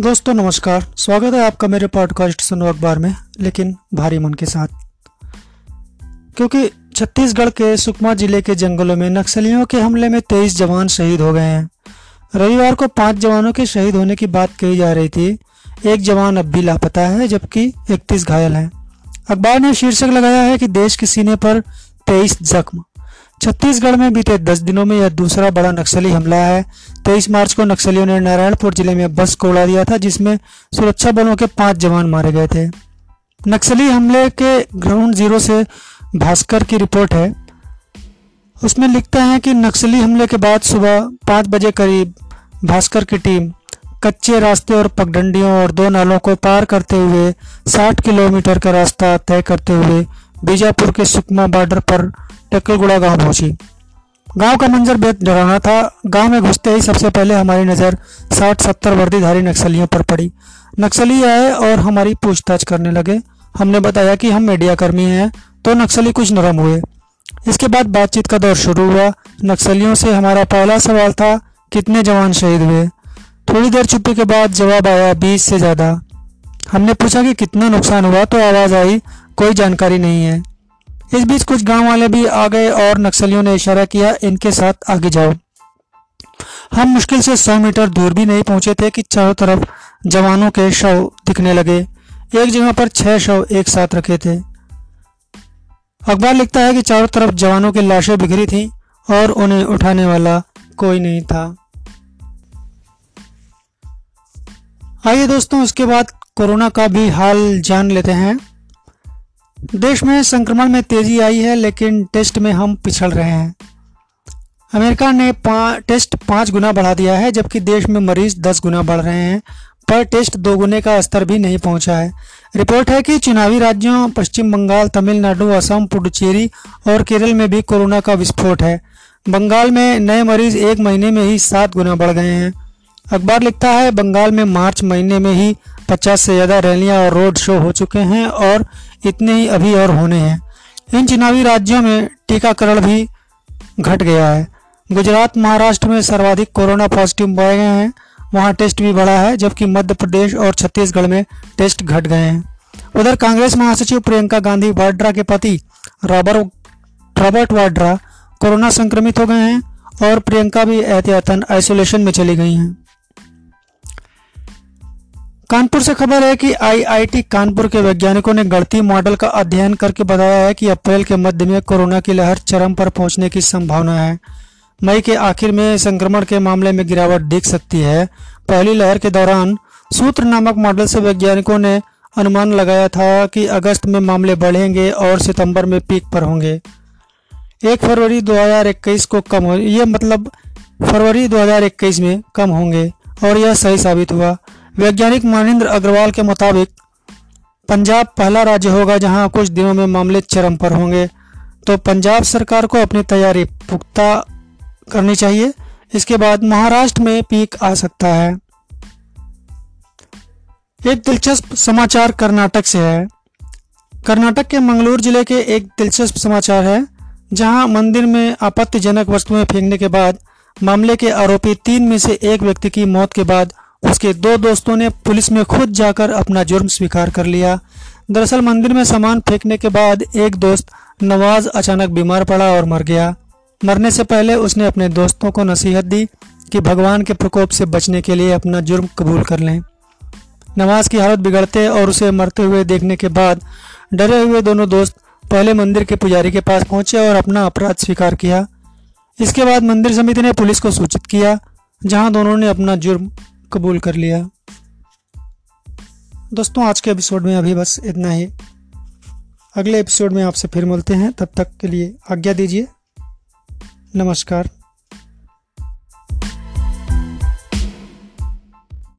दोस्तों, नमस्कार। स्वागत है आपका मेरे पॉडकास्ट सुनो अखबार में, लेकिन भारी मन के साथ। क्योंकि छत्तीसगढ़ के सुकमा ज़िले के जंगलों में नक्सलियों के हमले में तेईस जवान शहीद हो गए हैं। रविवार को पाँच जवानों के शहीद होने की बात कही जा रही थी। एक जवान अब भी लापता है, जबकि इकतीस घायल हैं। अखबार ने शीर्षक लगाया है कि देश के सीने पर तेईस जख्म। छत्तीसगढ़ में बीते दस दिनों में यह दूसरा बड़ा नक्सली हमला है। तेईस मार्च को नक्सलियों ने नारायणपुर ज़िले में बस को उड़ा दिया था, जिसमें सुरक्षा बलों के पाँच जवान मारे गए थे। नक्सली हमले के ग्राउंड ज़ीरो से भास्कर की रिपोर्ट है। उसमें लिखते हैं कि नक्सली हमले के बाद सुबह पाँच बजे करीब भास्कर की टीम कच्चे रास्ते और पगडंडियों और दो नालों को पार करते हुए 60 किलोमीटर का रास्ता तय करते हुए बीजापुर के सुकमा बॉर्डर पर टक्कलगुड़ा गाँव पहुँची। गाँव का मंजर बेहद डराना था। गाँव में घुसते ही सबसे पहले हमारी नज़र साठ सत्तर वर्दीधारी नक्सलियों पर पड़ी। नक्सली आए और हमारी पूछताछ करने लगे। हमने बताया कि हम मीडिया कर्मी हैं तो नक्सली कुछ नरम हुए। इसके बाद बातचीत का दौर शुरू हुआ। नक्सलियों से हमारा पहला सवाल था, कितने जवान शहीद हुए? थोड़ी देर चुप्पी के बाद जवाब आया बीस से ज़्यादा। हमने पूछा कि कितना नुकसान हुआ तो आवाज़ आई, कोई जानकारी नहीं है। इस बीच कुछ गाँव वाले भी आ गए और नक्सलियों ने इशारा किया, इनके साथ आगे जाओ। हम मुश्किल से 100 मीटर दूर भी नहीं पहुँचे थे कि चारों तरफ़ जवानों के शव दिखने लगे। एक जगह पर छह शव एक साथ रखे थे। अखबार लिखता है कि चारों तरफ़ जवानों की लाशें बिखरी थी और उन्हें उठाने वाला कोई नहीं था। आइए दोस्तों, उसके बाद कोरोना का भी हाल जान लेते हैं। देश में संक्रमण में तेज़ी आई है लेकिन टेस्ट में हम पिछड़ रहे हैं। अमेरिका ने पा, टेस्ट पाँच गुना बढ़ा दिया है जबकि देश में मरीज़ दस गुना बढ़ रहे हैं पर टेस्ट दो गुने का स्तर भी नहीं पहुँचा है। रिपोर्ट है कि चुनावी राज्यों पश्चिम बंगाल तमिलनाडु असम पुडुचेरी और केरल में भी कोरोना का विस्फोट है। बंगाल में नए मरीज़ एक महीने में ही सात गुना बढ़ गए हैं। अखबार लिखता है बंगाल में मार्च महीने में ही 50 से ज़्यादा रैलियाँ और रोड शो हो चुके हैं और इतने ही अभी और होने हैं। इन चुनावी राज्यों में टीकाकरण भी घट गया है। गुजरात, महाराष्ट्र में सर्वाधिक कोरोना पॉजिटिव पाए गए हैं। वहाँ टेस्ट भी बढ़ा है, जबकि मध्य प्रदेश और छत्तीसगढ़ में टेस्ट घट गए हैं। उधर कांग्रेस महासचिव प्रियंका गांधी वाड्रा के पति रॉबर्ट रॉबर्ट वाड्रा कोरोना संक्रमित हो गए हैं और प्रियंका भी एहतियातन आइसोलेशन में चली गई हैं। कानपुर से खबर है कि आईआईटी कानपुर के वैज्ञानिकों ने गढ़ती मॉडल का अध्ययन करके बताया है कि अप्रैल के मध्य में कोरोना की लहर चरम पर पहुँचने की संभावना है। मई के आखिर में संक्रमण के मामले में गिरावट दिख सकती है। पहली लहर के दौरान सूत्र नामक मॉडल से वैज्ञानिकों ने अनुमान लगाया था कि अगस्त में मामले बढ़ेंगे और सितंबर में पीक पर होंगे। एक फरवरी 2021 को कम हो ये मतलब फरवरी 2021 में कम होंगे और यह सही साबित हुआ। वैज्ञानिक मानिंद्र अग्रवाल के मुताबिक, पंजाब पहला राज्य होगा जहाँ कुछ दिनों में मामले चरम पर होंगे। तो पंजाब सरकार को अपनी तैयारी पुख्ता करनी चाहिए। इसके बाद महाराष्ट्र में पीक आ सकता है। एक दिलचस्प समाचार कर्नाटक से है। कर्नाटक के मंगलूर ज़िले के एक दिलचस्प समाचार है, जहाँ मंदिर में आपत्तिजनक वस्तुएँ फेंकने के बाद मामले के आरोपी तीन में से एक व्यक्ति की मौत के बाद उसके दो दोस्तों ने पुलिस में खुद जाकर अपना जुर्म स्वीकार कर लिया। दरअसल मंदिर में सामान फेंकने के बाद एक दोस्त नवाज़ अचानक बीमार पड़ा और मर गया। मरने से पहले उसने अपने दोस्तों को नसीहत दी कि भगवान के प्रकोप से बचने के लिए अपना जुर्म कबूल कर लें। नवाज़ की हालत बिगड़ते और उसे मरते हुए देखने के बाद डरे हुए दोनों दोस्त पहले मंदिर के पुजारी के पास पहुँचे और अपना अपराध स्वीकार किया। इसके बाद मंदिर समिति ने पुलिस को सूचित किया, जहाँ दोनों ने अपना जुर्म कबूल कर लिया। दोस्तों, आज के एपिसोड में अभी बस इतना ही। अगले एपिसोड में आपसे फिर मिलते हैं। तब तक के लिए आज्ञा दीजिए। नमस्कार।